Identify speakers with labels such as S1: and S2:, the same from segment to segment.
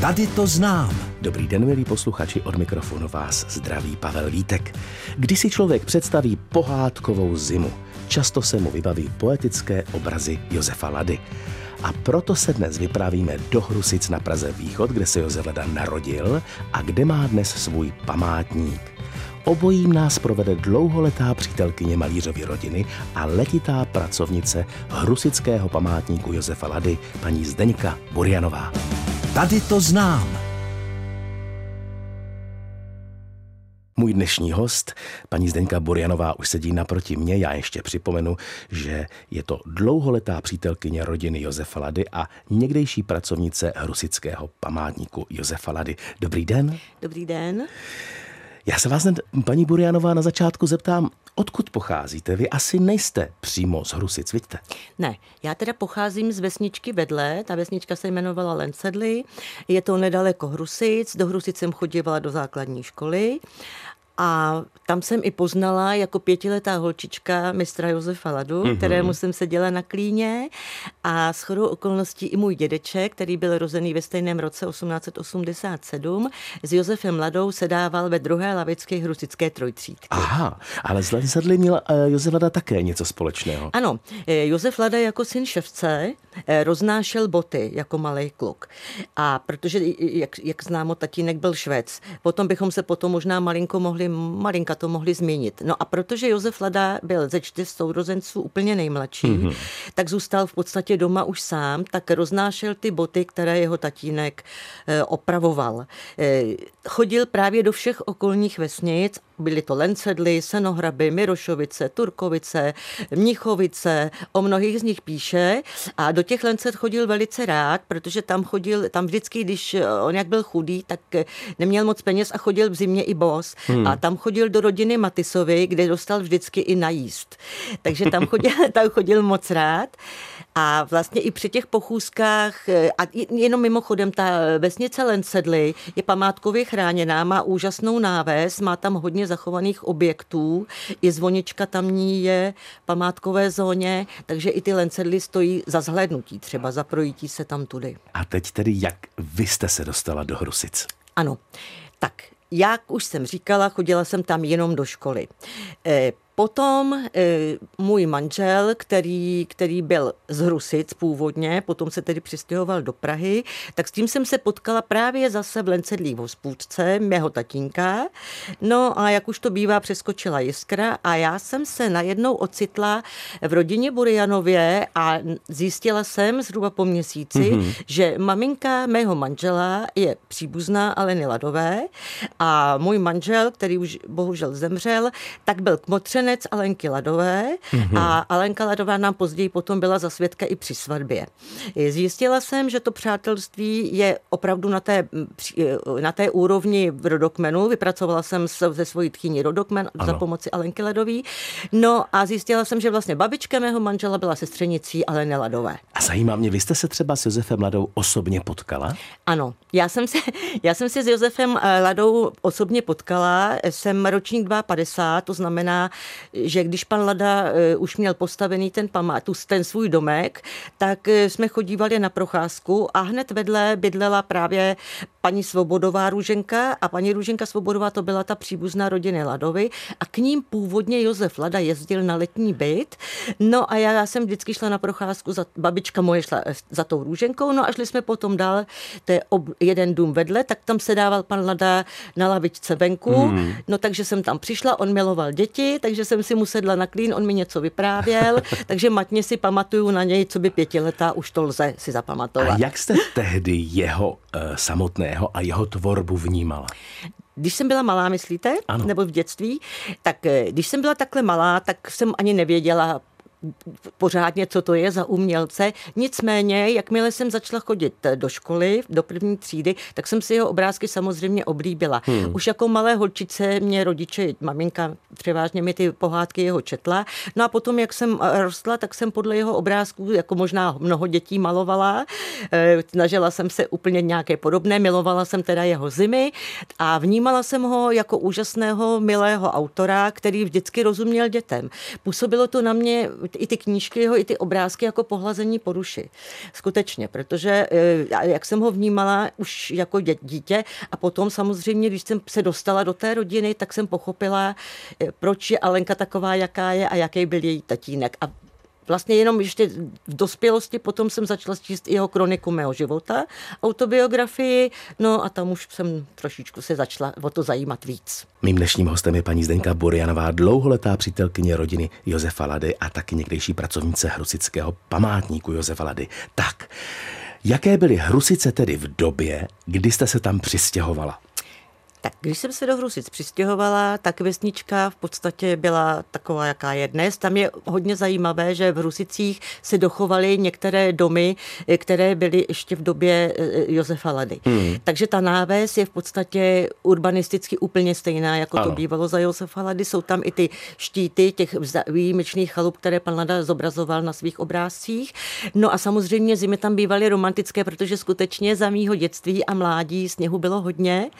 S1: Tady to znám.
S2: Dobrý den, milí posluchači, od mikrofonu vás zdraví Pavel Vítek. Když si člověk představí pohádkovou zimu, často se mu vybaví poetické obrazy Josefa Lady. A proto se dnes vypravíme do Hrusic na Praze Východ, kde se Josef Lada narodil a kde má dnes svůj památník. Obojím nás provede dlouholetá přítelkyně malířovy rodiny a letitá pracovnice Hrusického památníku Josefa Lady, paní Zdeňka Burjanová.
S1: Tady to znám.
S2: Můj dnešní host, paní Zdeňka Burjanová, už sedí naproti mě. Já ještě připomenu, že je to dlouholetá přítelkyně rodiny Josefa Lady a někdejší pracovnice Hrusického památníku Josefa Lady. Dobrý den.
S3: Dobrý den.
S2: Já se vás, paní Burjanová, na začátku zeptám, odkud pocházíte? Vy asi nejste přímo z Hrusic, vidíte?
S3: Ne, já teda pocházím z vesničky vedle, ta vesnička se jmenovala Lensedly, je to nedaleko Hrusic, do Hrusic jsem chodívala do základní školy a tam jsem i poznala jako pětiletá holčička mistra Josefa Ladu, mm-hmm. kterému jsem seděla na klíně a s chodou okolností i můj dědeček, který byl rozený ve stejném roce 1887, s Josefem Ladou sedával ve druhé lavické hrusické trojtřídky.
S2: Aha, ale z Lensedly měl uh, Josef Lada také něco společného.
S3: Ano, eh, Josef Lada jako syn ševce eh, roznášel boty jako malý kluk. A protože, jak, jak známo, tatínek byl švec, potom bychom se potom možná malinko mohli malinka to mohli změnit. No a protože Josef Lada byl ze čtyř sourozenců úplně nejmladší, mm-hmm. tak zůstal v podstatě doma už sám, tak roznášel ty boty, které jeho tatínek e, opravoval. E, chodil právě do všech okolních vesnic, byly to Lencedly, Senohraby, Mirošovice, Turkovice, Mnichovice, o mnohých z nich píše a do těch Lenced chodil velice rád, protože tam chodil, tam vždycky, když on jak byl chudý, tak neměl moc peněz a chodil v zimě i bos. Hmm. A tam chodil do rodiny Matisovi, kde dostal vždycky i najíst. Takže tam chodil, tam chodil moc rád. A vlastně i při těch pochůzkách, a jenom mimochodem, ta vesnice Lensedly je památkově chráněná, má úžasnou náves, má tam hodně zachovaných objektů, i zvonička tamní je památkové zóně, takže i ty Lensedly stojí za zhlédnutí, třeba za projítí se tam tudy.
S2: A teď tedy, jak vy jste se dostala do Hrusic?
S3: Ano, tak jak už jsem říkala, chodila jsem tam jenom do školy. Eh, Potom e, můj manžel, který, který byl z Hrusic původně, potom se tedy přistěhoval do Prahy, tak s tím jsem se potkala právě zase v Lencedlí v hospůdce, mého tatínka. No a jak už to bývá, přeskočila jiskra a já jsem se najednou ocitla v rodině Burianově a zjistila jsem zhruba po měsíci, mm-hmm. že maminka mého manžela je příbuzná Aleny Ladové a můj manžel, který už bohužel zemřel, tak byl kmotřený milenec Alenky Ladové mm-hmm. a Alenka Ladová nám později potom byla za svědka i při svatbě. Zjistila jsem, že to přátelství je opravdu na té, na té úrovni v rodokmenu. Vypracovala jsem ze svojí tchýni rodokmen ano. za pomoci Alenky Ladové. No a zjistila jsem, že vlastně babička mého manžela byla sestřenicí Aleny Ladové.
S2: A zajímá mě, vy jste se třeba s Josefem Ladou osobně potkala?
S3: Ano, já jsem se, já jsem se s Josefem eh, Ladou osobně potkala. Jsem ročník 52, to znamená, že když pan Lada eh, už měl postavený ten památu, ten svůj domek, tak eh, jsme chodívali na procházku a hned vedle bydlela právě paní Svobodová Růženka a paní Růženka Svobodová to byla ta příbuzná rodiny Ladovi a k ním původně Josef Lada jezdil na letní byt. No a já, já jsem vždycky šla na procházku, za, babička moje šla eh, za tou Růženkou, no a šli jsme potom dál, to je ob, jeden dům vedle, tak tam se dával pan Lada na lavičce venku, hmm. no takže jsem tam přišla, on miloval děti, takže jsem si mu sedla na klín, on mi něco vyprávěl, takže matně si pamatuju na něj, co by pětiletá, už to lze si zapamatovat.
S2: A jak jste tehdy jeho uh, samotného a jeho tvorbu vnímala?
S3: Když jsem byla malá, myslíte?
S2: Ano.
S3: Nebo v dětství? Tak eh, když jsem byla takhle malá, tak jsem ani nevěděla, pořádně, co to je za umělce. Nicméně, jakmile jsem začala chodit do školy, do první třídy, tak jsem si jeho obrázky samozřejmě oblíbila. Hmm. Už jako malé holčice mě rodiče, maminka převážně mi ty pohádky jeho četla. No a potom, jak jsem rostla, tak jsem podle jeho obrázků, jako možná mnoho dětí malovala. E, snažila jsem se úplně nějaké podobné, milovala jsem teda jeho zimy a vnímala jsem ho jako úžasného, milého autora, který vždycky rozuměl dětem. Působilo to na mě i ty knížky jeho, i ty obrázky jako pohlazení poruši. Skutečně, protože eh, jak jsem ho vnímala už jako dítě a potom samozřejmě, když jsem se dostala do té rodiny, tak jsem pochopila, eh, proč je Alenka taková, jaká je a jaký byl její tatínek. A vlastně jenom ještě v dospělosti potom jsem začala číst jeho kroniku mého života, autobiografii, no a tam už jsem trošičku se začala o to zajímat víc.
S2: Mým dnešním hostem je paní Zdenka Burianová, dlouholetá přítelkyně rodiny Josefa Lady a taky někdejší pracovnice Hrusického památníku Josefa Lady. Tak, jaké byly Hrusice tedy v době, kdy jste se tam přistěhovala?
S3: Tak když jsem se do Hrusic přistěhovala, tak vesnička v podstatě byla taková, jaká je dnes. Tam je hodně zajímavé, že v Hrusicích se dochovaly některé domy, eh, které byly ještě v době eh, Josefa Lady. Hmm. Takže ta náves je v podstatě urbanisticky úplně stejná, jako ano. to bývalo za Josefa Lady. Jsou tam i ty štíty těch výjimečných chalup, které pan Lada zobrazoval na svých obrázcích. No a samozřejmě zimy tam bývaly romantické, protože skutečně za mýho dětství a mládí sněhu bylo hodně.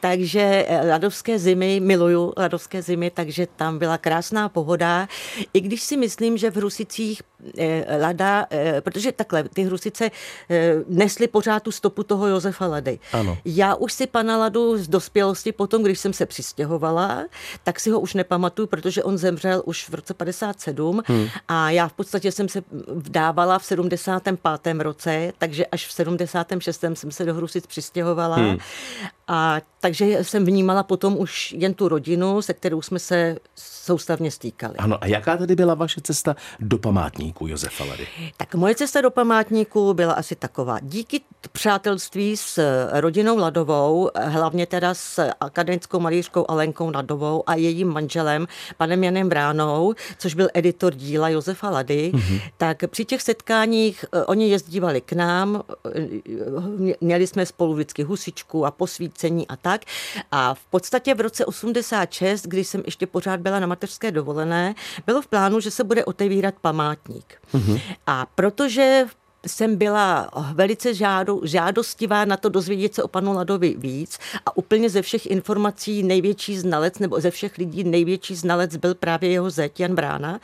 S3: Tak takže eh, Ladovské zimy, miluju Ladovské zimy, takže tam byla krásná pohoda. I když si myslím, že v Hrusicích eh, Lada, eh, protože takhle, ty Hrusice nesly pořád tu stopu toho Josefa Lady.
S2: Ano.
S3: Já už si pana Ladu z dospělosti potom, když jsem se přistěhovala, tak si ho už nepamatuju, protože on zemřel už v roce 57 hmm. a já v podstatě jsem se vdávala v 75. roce, takže až v 76. jsem se do Hrusic přistěhovala. Hmm. A takže jsem vnímala potom už jen tu rodinu, se kterou jsme se soustavně stýkali.
S2: Ano, a jaká tedy byla vaše cesta do památníku Josefa Lady?
S3: Tak moje cesta do památníku byla asi taková. Díky přátelství s rodinou Ladovou, hlavně teda s akademickou malířkou Alenkou Ladovou a jejím manželem, panem Janem Bránou, což byl editor díla Josefa Lady, mm-hmm. tak při těch setkáních eh, oni jezdívali k nám, eh, měli jsme spolu vždycky husičku a posvícení a tak. A v podstatě v roce 86, když jsem ještě pořád byla na mateřské dovolené, bylo v plánu, že se bude otevírat památník. Mm-hmm. A protože jsem byla velice žádo, žádostivá na to dozvědět se o panu Ladovi víc a úplně ze všech informací největší znalec, nebo ze všech lidí největší znalec byl právě jeho zeť Jan Brána,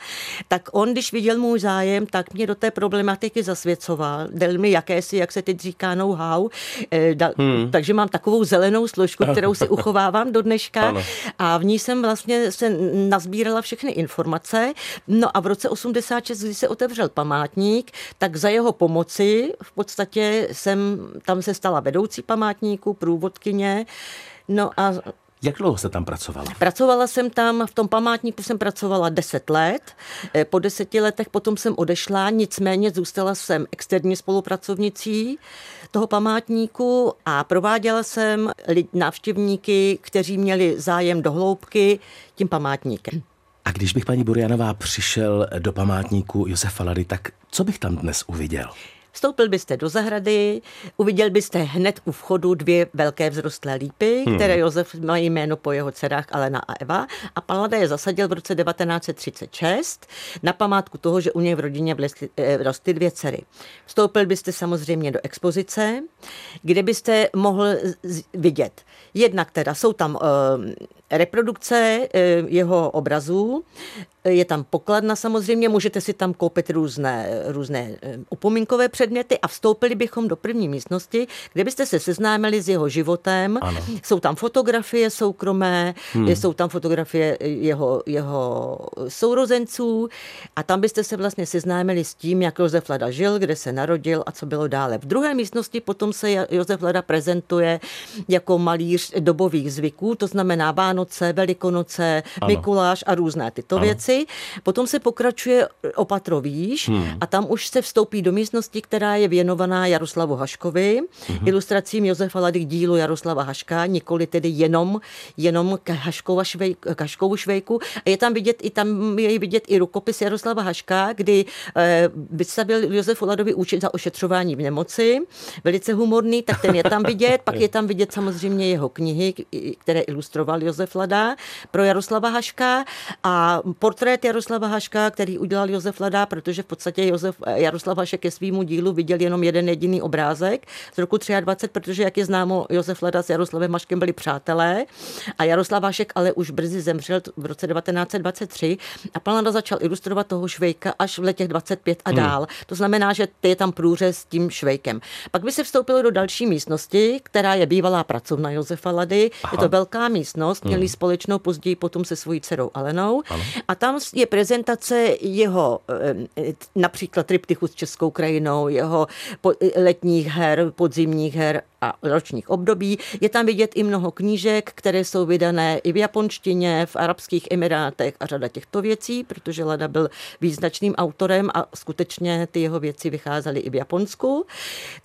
S3: tak on, když viděl můj zájem, tak mě do té problematiky zasvěcoval, dal mi jakési, jak se teď říká, know-how, eh, hmm. takže mám takovou zelenou složku, kterou si uchovávám do dneška ano. a v ní jsem vlastně se nazbírala všechny informace. No a v roce 86, když se otevřel památník, tak za jeho pomoc pomoci. V podstatě jsem tam se stala vedoucí památníku, průvodkyně. No a
S2: jak dlouho jste tam pracovala?
S3: Pracovala jsem tam, v tom památníku jsem pracovala 10 let. Eh, po deseti letech potom jsem odešla, nicméně zůstala jsem externí spolupracovnicí toho památníku a prováděla jsem návštěvníky, kteří měli zájem do hloubky tím památníkem.
S2: A když bych paní Burianová přišel do památníku Josefa Lady, tak co bych tam dnes uviděl?
S3: Vstoupil byste do zahrady, uviděl byste hned u vchodu dvě velké vzrostlé lípy, hmm. které Josef mají jméno po jeho dcerách Alena a Eva. A pan Lada je zasadil v roce 1936 na památku toho, že u něj v rodině eh, rostly dvě dcery. Vstoupil byste samozřejmě do expozice, kde byste mohl vidět. Jednak teda jsou tam uh, reprodukce uh, jeho obrazů, je tam pokladna samozřejmě, můžete si tam koupit různé, různé upomínkové předměty a vstoupili bychom do první místnosti, kde byste se seznámili s jeho životem. Ano. Jsou tam fotografie soukromé, hmm. jsou tam fotografie jeho, jeho sourozenců a tam byste se vlastně seznámili s tím, jak Josef Lada žil, kde se narodil a co bylo dále. V druhé místnosti potom se Josef Lada prezentuje jako malíř dobových zvyků, to znamená Vánoce, Velikonoce, ano. Mikuláš a různé tyto ano. věci. Potom se pokračuje opatro výš hmm. a tam už se vstoupí do místnosti, která je věnovaná Jaroslavu Haškovi, mm-hmm. ilustracím Josefa Lady k dílu Jaroslava Haška, nikoli tedy jenom, jenom k, Haškova švej, k Haškovu švejku. A je tam vidět i tam je vidět i rukopis Jaroslava Haška, kdy eh, vystavil Josef Ladovi účet za ošetřování v nemoci, velice humorný, tak ten je tam vidět. Pak je tam vidět samozřejmě jeho knihy, které ilustroval Josef Lada pro Jaroslava Haška a portrét portrét Jaroslava Haška, který udělal Josef Lada, protože v podstatě Josef, Jaroslav Hašek ke svýmu dílu viděl jenom jeden jediný obrázek z roku 23, protože, jak je známo, Josef Lada s Jaroslavem Haškem byli přátelé a Jaroslav Hašek ale už brzy zemřel v roce 1923 a pan Lada začal ilustrovat toho švejka až v letech 25 a hmm. dál. Hmm. To znamená, že je tam průřez s tím švejkem. Pak by se vstoupilo do další místnosti, která je bývalá pracovna Josefa Lady. Aha. Je to velká místnost, měli hmm. společnou později potom se svojí dcerou Alenou. Ano. A tam je prezentace jeho eh, například triptychu s Českou krajinou, jeho letních her, podzimních her a ročních období. Je tam vidět i mnoho knížek, které jsou vydané i v japonštině, v Arabských Emirátech a řada těchto věcí, protože Lada byl význačným autorem a skutečně ty jeho věci vycházely i v Japonsku.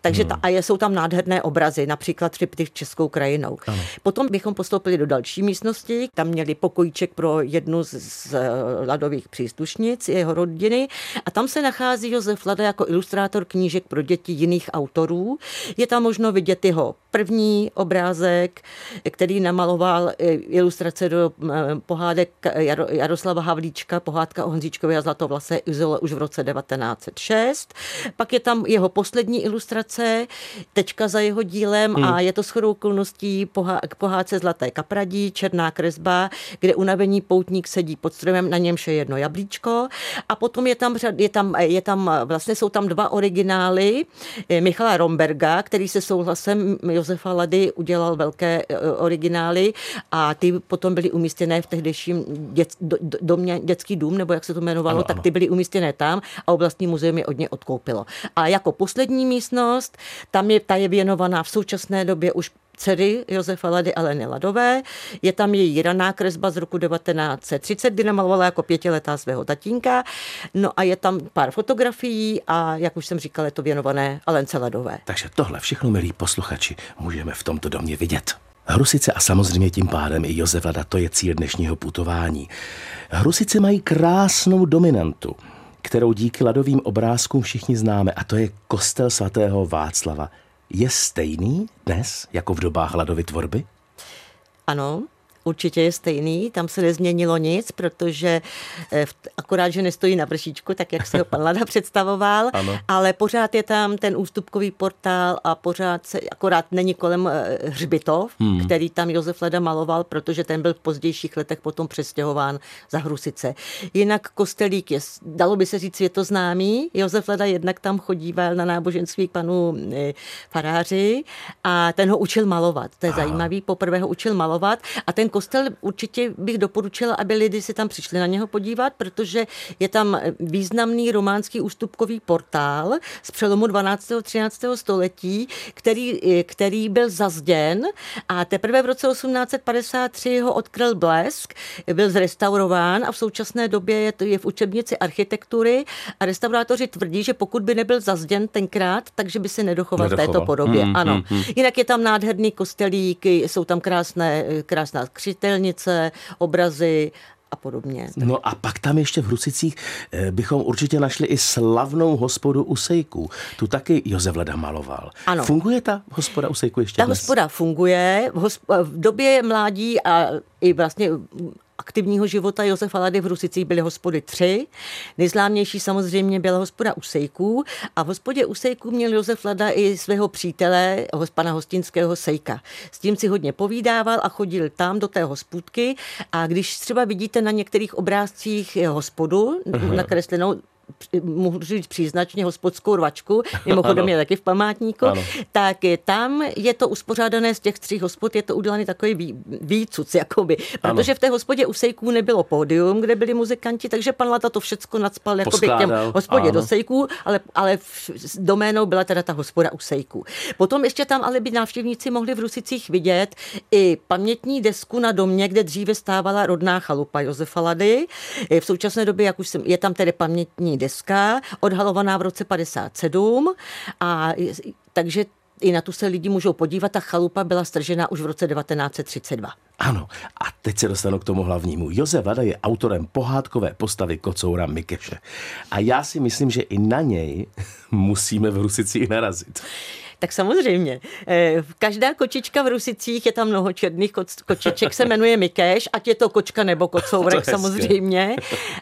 S3: Takže ta, hmm. a jsou tam nádherné obrazy, například triptych Českou krajinou. Ano. Potom bychom postoupili do další místnosti, tam měli pokojíček pro jednu z, z Ladových příslušnic, jeho rodiny a tam se nachází Josef Lada jako ilustrátor knížek pro děti jiných autorů. Je tam možno vidět jeho první obrázek, který namaloval eh, ilustrace do eh, pohádek Jaroslava Havlíčka, pohádka o Honzíčkově a Zlatovlase Izole už v roce 1906. Pak je tam jeho poslední ilustrace, tečka za jeho dílem hmm. a je to shodou okolností k pohádce Zlaté kapradí, černá kresba, kde unavení poutník sedí pod stromem, na němž je jedno jablíčko a potom je tam, je tam, je tam vlastně jsou tam dva originály eh, Michala Romberga, který se souhlasem Josefa Lady udělal velké e, originály a ty potom byly umístěné v tehdejším dět, do, domě, dětský dům, nebo jak se to jmenovalo, ano, tak ty byly umístěné tam a oblastní muzeum je od ně odkoupilo. A jako poslední místnost, tam je, ta je věnovaná v současné době už dcery Josefa Lady Aleny Ladové. Je tam její raná kresba z roku 1930, kdy namalovala jako pětiletá svého tatínka. No a je tam pár fotografií a, jak už jsem říkala, je to věnované Alence Ladové.
S2: Takže tohle všechno, milí posluchači, můžeme v tomto domě vidět. Hrusice a samozřejmě tím pádem i Josef Lada, to je cíl dnešního putování. Hrusice mají krásnou dominantu, kterou díky ladovým obrázkům všichni známe, a to je kostel svatého Václava je stejný dnes jako v dobách hladovy tvorby?
S3: Ano, určitě je stejný, tam se nezměnilo nic, protože eh, akorát, že nestojí na vršíčku, tak jak se ho pan Lada představoval, ano. ale pořád je tam ten ústupkový portál a pořád se, akorát není kolem eh, hřbitov, hmm. který tam Josef Lada maloval, protože ten byl v pozdějších letech potom přestěhován za Hrusice. Jinak kostelík je, dalo by se říct, světoznámý. Josef Lada jednak tam chodíval na náboženství k panu eh, faráři a ten ho učil malovat. To je Aha. zajímavý, poprvé ho učil malovat a ten kostel určitě bych doporučila, aby lidi si tam přišli na něho podívat, protože je tam významný románský ústupkový portál z přelomu 12. a 13. století, který, který byl zazděn a teprve v roce 1853 ho odkryl blesk, byl zrestaurován a v současné době je, to, je v učebnici architektury a restaurátoři tvrdí, že pokud by nebyl zazděn tenkrát, takže by se nedochoval, nedochoval. v této podobě. Hmm, ano. Hmm, hmm. Jinak je tam nádherný kostelík, jsou tam krásné, krásná křitelnice, obrazy a podobně.
S2: No a pak tam ještě v Hrusicích eh, bychom určitě našli i slavnou hospodu Usejků. Tu taky Josef Leda maloval. Ano. Funguje ta hospoda Usejků ještě
S3: Ta
S2: dnes?
S3: hospoda funguje. V době mládí a i vlastně aktivního života Josefa Lady v Rusicích byly hospody tři. Nejznámější samozřejmě byla hospoda Usejků a v hospodě Usejků měl Josef Lada i svého přítele, pana hostinského Sejka. S tím si hodně povídával a chodil tam do té hospůdky a když třeba vidíte na některých obrázcích hospodu uh-huh. nakreslenou, mohu říct příznačně hospodskou rvačku, mimochodem je taky v památníku, ano. tak tam je to uspořádané z těch tří hospod, je to udělaný takový ví, výcuc, jakoby. Protože ano. v té hospodě u Sejků nebylo pódium, kde byli muzikanti, takže pan Lata to všecko nadspal jakoby k těm hospodě ano. do Sejků, ale, ale v, doménou byla teda ta hospoda u Sejků. Potom ještě tam ale by návštěvníci mohli v Rusicích vidět i pamětní desku na domě, kde dříve stávala rodná chalupa Josefa Lady. V současné době, jak už jsem, je tam tedy pamětní deska, odhalovaná v roce 57 a takže i na tu se lidi můžou podívat. Ta chalupa byla stržena už v roce 1932.
S2: Ano, a teď se dostanu k tomu hlavnímu. Josef Vada je autorem pohádkové postavy kocoura Mikeše. A já si myslím, že i na něj musíme v Rusicích narazit.
S3: Tak samozřejmě. Eh, každá kočička v Rusicích je tam mnoho černých kočiček, se jmenuje Mikeš, ať je to kočka nebo kocourek samozřejmě.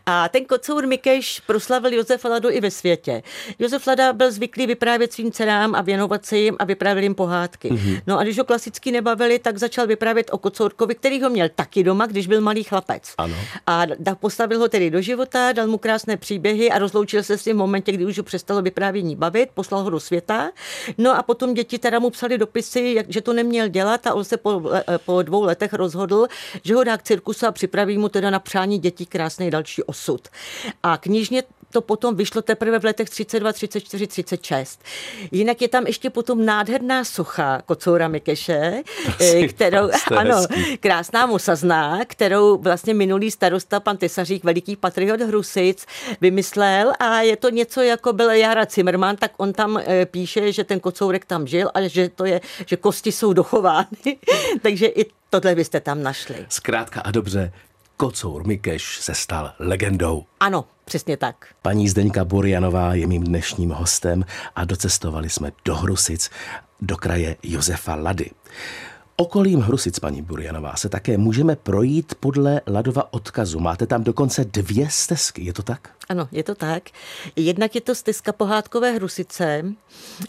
S3: A ten kocour Mikeš proslavil Josef Ladu i ve světě. Josef Lada byl zvyklý vyprávět svým dcerám a věnovat se jim a vyprávěl jim pohádky. Mm-hmm. No a když ho klasicky nebavili, tak začal vyprávět o kocourkovi, který ho měl taky doma, když byl malý chlapec.
S2: Ano.
S3: A postavil ho tedy do života, dal mu krásné příběhy a rozloučil se s ním v momentě, kdy už ho přestalo vyprávění bavit, poslal ho do světa. No a potom děti teda mu psali dopisy, jak, že to neměl dělat a on se po, eh, po dvou letech rozhodl, že ho dá k cirkusu a připraví mu teda na přání dětí krásný další osud. A knižně to potom vyšlo teprve v letech 32, 34, 36. Jinak je tam ještě potom nádherná socha Kocoura Mikeše, eh, kterou, ano, krásná musazná, kterou vlastně minulý starosta pan Tesařík, veliký patriot Hrusic, vymyslel a je to něco jako byl Jara Zimmerman, tak on tam eh, píše, že ten kocourek tam žil a že to je, že kosti jsou dochovány. Takže i tohle byste tam našli.
S2: Zkrátka a dobře, Kocour Mikeš se stal legendou.
S3: Ano, přesně tak.
S2: Paní Zdeňka Burjanová je mým dnešním hostem a docestovali jsme do Hrusic, do kraje Josefa Lady. Okolím Hrusic, paní Burjanová, se také můžeme projít podle Ladova odkazu. Máte tam dokonce dvě stezky, je to tak?
S3: Ano, je to tak. Jednak je to stezka pohádkové Hrusice,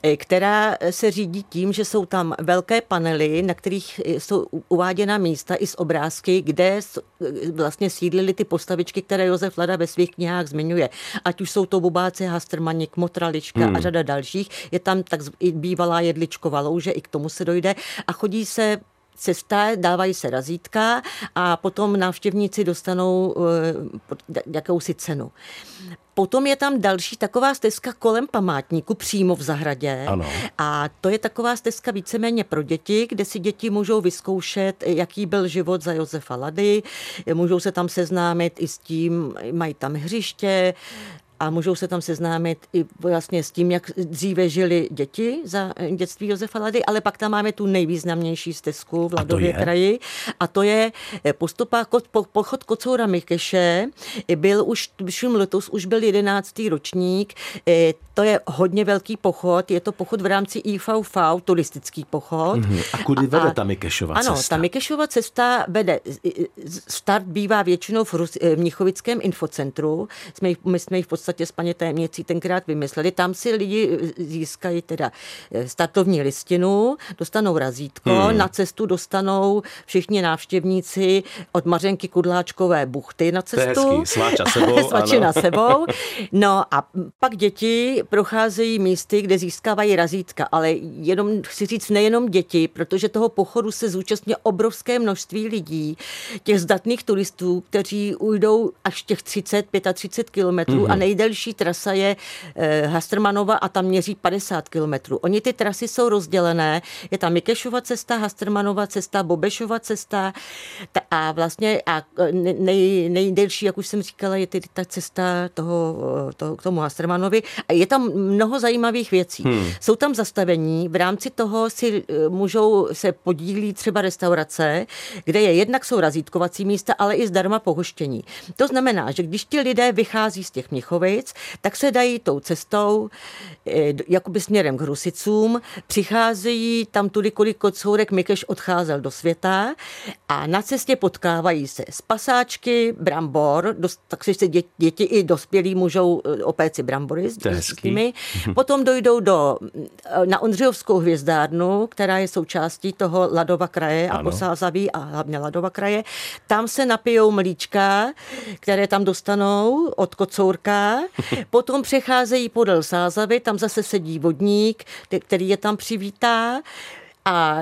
S3: eh, která se řídí tím, že jsou tam velké panely, na kterých jsou uváděna místa i z obrázky, kde eh, vlastně sídlily ty postavičky, které Josef Lada ve svých knihách zmiňuje. Ať už jsou to bubáci, Hastrmanik, Motralička hmm. a řada dalších. Je tam tak bývalá jedličková louže, i k tomu se dojde. A chodí se cesta, dávají se razítka a potom návštěvníci dostanou uh, jakousi cenu. Potom je tam další taková stezka kolem památníku přímo v zahradě.
S2: Ano.
S3: A to je taková stezka víceméně pro děti, kde si děti můžou vyzkoušet, jaký byl život za Josefa Lady, můžou se tam seznámit i s tím, mají tam hřiště, a můžou se tam seznámit i vlastně s tím, jak dříve žili děti za dětství Josefa Lady, ale pak tam máme tu nejvýznamnější stezku v Ladově kraji a to je eh, postupá pochod Kocoura Mikeše. Byl už, tuším letos, už byl jedenáctý ročník. Eh, to je hodně velký pochod, je to pochod v rámci IVV, turistický pochod.
S2: Mm-hmm. A kudy vede a, ta Mikešova
S3: cesta?
S2: Ano,
S3: ta Mikešova cesta vede, start bývá většinou v, Rus, v Mnichovickém infocentru, jsme, my jsme ji v podstatě podstatě s paní téměcí tenkrát vymysleli. Tam si lidi získají teda eh, startovní listinu, dostanou razítko, hmm. na cestu dostanou všichni návštěvníci od Mařenky Kudláčkové buchty na cestu.
S2: To je hezký, sváča sebou.
S3: Svačina sebou. No a pak děti procházejí místy, kde získávají razítka, ale jenom chci říct nejenom děti, protože toho pochodu se zúčastní obrovské množství lidí, těch zdatných turistů, kteří ujdou až těch 30, 35 kilometrů mm-hmm. a nejde nejdelší trasa je eh, Hastermanova a tam měří 50 kilometrů. Oni ty trasy jsou rozdělené. Je tam Mikešova cesta, Hastermanova cesta, Bobešova cesta a vlastně a eh, nej, nejdelší, jak už jsem říkala, je tedy ta cesta toho, eh, toho, k tomu Hastermanovi. A je tam mnoho zajímavých věcí. Hmm. Jsou tam zastavení, v rámci toho si můžou se podílí třeba restaurace, kde je jednak jsou razítkovací místa, ale i zdarma pohoštění. To znamená, že když ti lidé vychází z těch Mnichovic, Michovic, tak se dají tou cestou eh, jakoby směrem k Rusicům, přicházejí tam tudy, kolik kocourek Mikeš odcházel do světa a na cestě potkávají se spasáčky, brambor, dost, tak si se děti, děti i dospělí můžou eh, opéci brambory s, s nimi. Potom dojdou do, eh, na Ondřejovskou hvězdárnu, která je součástí toho Ladova kraje a Posázaví a hlavně Ladova kraje. Tam se napijou mlíčka, které tam dostanou od kocourka Potom přecházejí podél Sázavy, tam zase sedí vodník, který je tam přivítá. A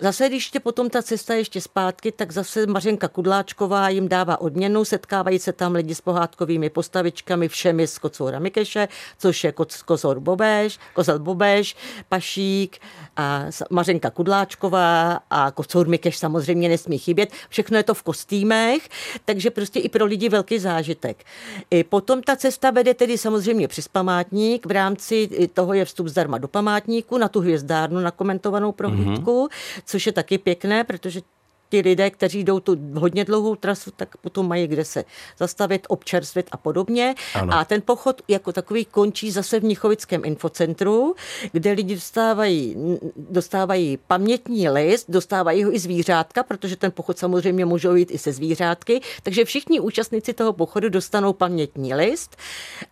S3: zase, když tě potom ta cesta ještě zpátky, tak zase Mařenka Kudláčková jim dává odměnu, setkávají se tam lidi s pohádkovými postavičkami, všemi z Kocoura Mikeš, což je Kozor Bobeš, Kozel Bobeš, Pašík a Mařenka Kudláčková a Kocour Mikeš samozřejmě nesmí chybět. Všechno je to v kostýmech, takže prostě i pro lidi velký zážitek. I potom ta cesta vede tedy samozřejmě přes památník, v rámci toho je vstup zdarma do památníku, na tu hvězdárnu, na komentovanou prohlídku, mm-hmm. což je taky pěkné, protože ti lidé, kteří jdou tu hodně dlouhou trasu, tak potom mají kde se zastavit, občerstvit a podobně. Ano. A ten pochod jako takový končí zase v Nichovickém infocentru, kde lidi dostávají, dostávají pamětní list, dostávají ho i zvířátka, protože ten pochod samozřejmě můžou jít i se zvířátky, takže všichni účastníci toho pochodu dostanou pamětní list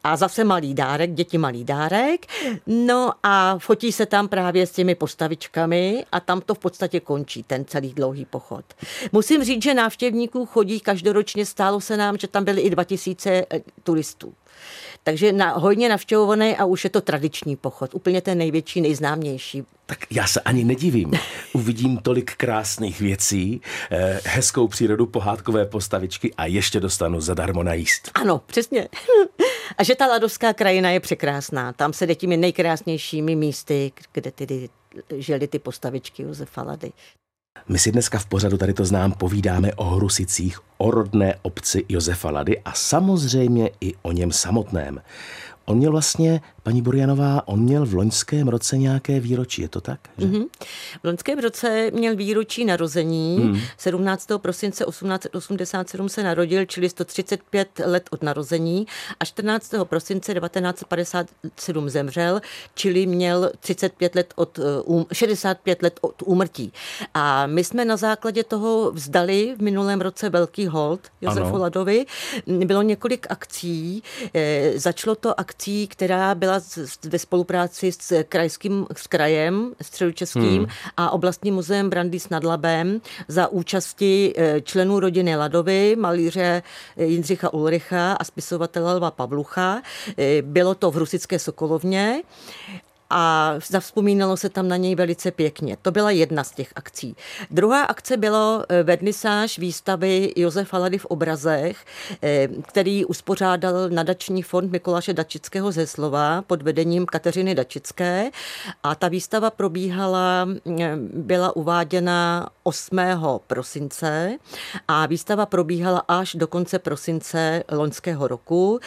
S3: a zase malý dárek, děti malý dárek. No a fotí se tam právě s těmi postavičkami a tam to v podstatě končí, ten celý dlouhý pochod. Musím říct, že návštěvníků chodí každoročně, stálo se nám, že tam byly i 2000 eh, turistů. Takže na, hojně navštěvovaný a už je to tradiční pochod, úplně ten největší, nejznámější.
S2: Tak já se ani nedivím. Uvidím tolik krásných věcí, eh, hezkou přírodu, pohádkové postavičky a ještě dostanu zadarmo najíst.
S3: Ano, přesně. A že ta ladovská krajina je překrásná. Tam se jde těmi nejkrásnějšími místy, kde tedy žili ty postavičky Josefa Lady.
S2: My si dneska v pořadu tady to znám povídáme o Hrusicích, o rodné obci Josefa Lady a samozřejmě i o něm samotném. On měl vlastně, paní Burjanová, on měl v loňském roce nějaké výročí, je to tak? Že? Mm-hmm.
S3: V loňském roce měl výročí narození, mm. 17. prosince 1887 se narodil, čili 135 let od narození a 14. prosince 1957 zemřel, čili měl 35 let od, um, 65 let od úmrtí. A my jsme na základě toho vzdali v minulém roce velký hold Josefu ano. Ladovi. Bylo několik akcí, e, začalo to akcí akcí, která byla ve spolupráci s krajským s krajem středočeským hmm. a oblastním muzeem Brandy s Nadlabem za účasti e, členů rodiny Ladovy, malíře e, Jindřicha Ulricha a spisovatele Lva Pavlucha. E, bylo to v Rusické Sokolovně a zavzpomínalo se tam na něj velice pěkně. To byla jedna z těch akcí. Druhá akce bylo eh, vernisáž výstavy Josefa Lady v obrazech, eh, který uspořádal nadační fond Mikuláše Dačického ze Slova pod vedením Kateřiny Dačické a ta výstava probíhala, eh, byla uváděna 8. prosince a výstava probíhala až do konce prosince loňského roku.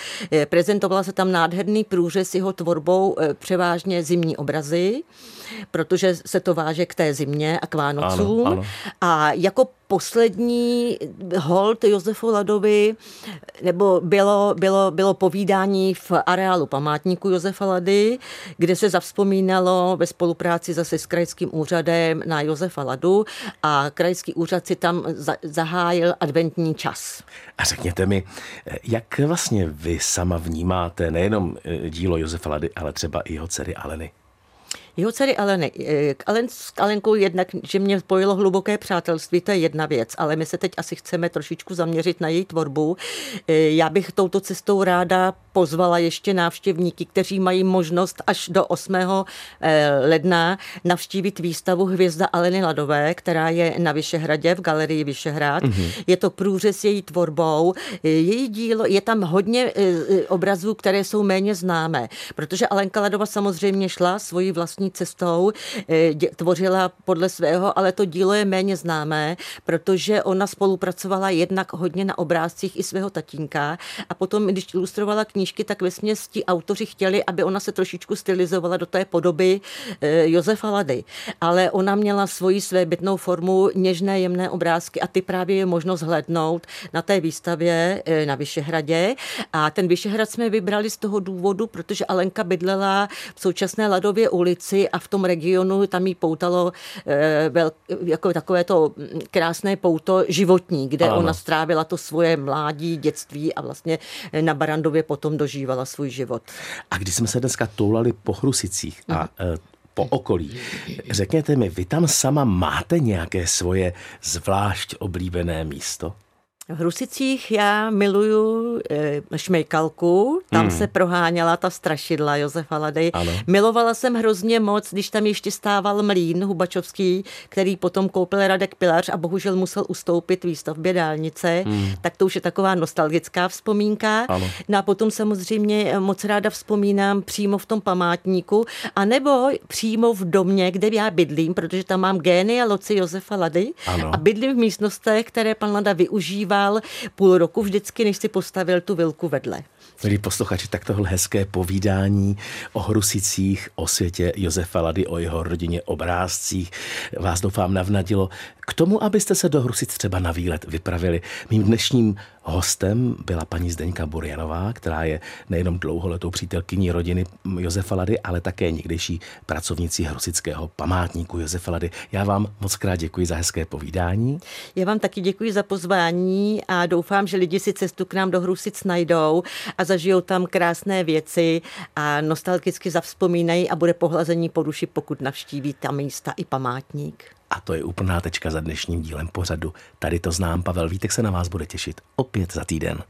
S3: Prezentovala se tam nádherný průřez jeho tvorbou převážně z zimní obrazy, protože se to váže k té zimě a k Vánocům. Ano, ano. A jako poslední hold Josefu Ladovi, nebo bylo, bylo, bylo povídání v areálu památníku Josefa Lady, kde se zavzpomínalo ve spolupráci zase s krajským úřadem na Josefa Ladu a krajský úřad si tam zahájil adventní čas.
S2: A řekněte mi, jak vlastně vy sama vnímáte nejenom eh, dílo Josefa Lady, ale třeba i jeho dcery Aleny?
S3: Jeho dcery Aleny. Eh, Alen, s Alenkou jednak, že mě spojilo hluboké přátelství, to je jedna věc, ale my se teď asi chceme trošičku zaměřit na její tvorbu. Eh, já bych touto cestou ráda pozvala ještě návštěvníky, kteří mají možnost až do 8. Eh, ledna navštívit výstavu Hvězda Aleny Ladové, která je na Vyšehradě v galerii Vyšehrad. Mm-hmm. Je to průřez její tvorbou. Její dílo, je tam hodně obrazů, které jsou méně známé, protože Alenka Ladova samozřejmě šla svoji vlastní cestou, eh, tvořila podle svého, ale to dílo je méně známé, protože ona spolupracovala jednak hodně na obrázcích i svého tatínka a potom, když ilustrovala knížky, tak ve ti autoři chtěli, aby ona se trošičku stylizovala do té podoby eh, Josefa Lady. Ale ona měla svoji své bytnou formu, něžné, jemné obrázky a ty právě je možno zhlédnout na té výstavě eh, na Vyšehradě. A ten Vyšehrad jsme vybrali z toho důvodu, protože Alenka bydlela v současné Ladově ulici a v tom regionu tam jí poutalo eh, jako takové to krásné pouto životní, kde ano. ona strávila to svoje mládí, dětství a vlastně na Barandově potom dožívala svůj život.
S2: A když jsme se dneska toulali po Hrusicích a mhm. eh, po okolí. Řekněte mi, vy tam sama máte nějaké svoje zvlášť oblíbené místo?
S3: V Rusicích já miluju e, šmejkalku, tam hmm. se proháněla ta strašidla Josefa Ladej. Ano. Milovala jsem hrozně moc, když tam ještě stával mlín Hubačovský, který potom koupil Radek Pilař a bohužel musel ustoupit výstavbě dálnice, hmm. tak to už je taková nostalgická vzpomínka. Ano. No a potom samozřejmě moc ráda vzpomínám přímo v tom památníku, anebo přímo v domě, kde já bydlím, protože tam mám gény a loci Josefa Lady ano. a bydlím v místnostech, které pan Lada využívá trval půl roku vždycky, než si postavil tu vilku vedle.
S2: Milí posluchači, tak tohle hezké povídání o Hrusicích, o světě Josefa Lady, o jeho rodině, obrázcích vás doufám navnadilo k tomu, abyste se do Hrusic třeba na výlet vypravili. Mým dnešním hostem byla paní Zdeňka Burjanová, která je nejenom dlouholetou přítelkyní rodiny Josefa Lady, ale také někdejší pracovnicí Hrusického památníku Josefa Lady. Já vám moc krát děkuji za hezké povídání.
S3: Já vám taky děkuji za pozvání a doufám, že lidi si cestu k nám do Hrusic najdou a zažijou tam krásné věci a nostalgicky zavzpomínají a bude pohlazení po duši, pokud navštíví ta místa i památník.
S2: A to je úplná tečka za dnešním dílem pořadu. Tady to znám, Pavel Vítek se na vás bude těšit opět za týden.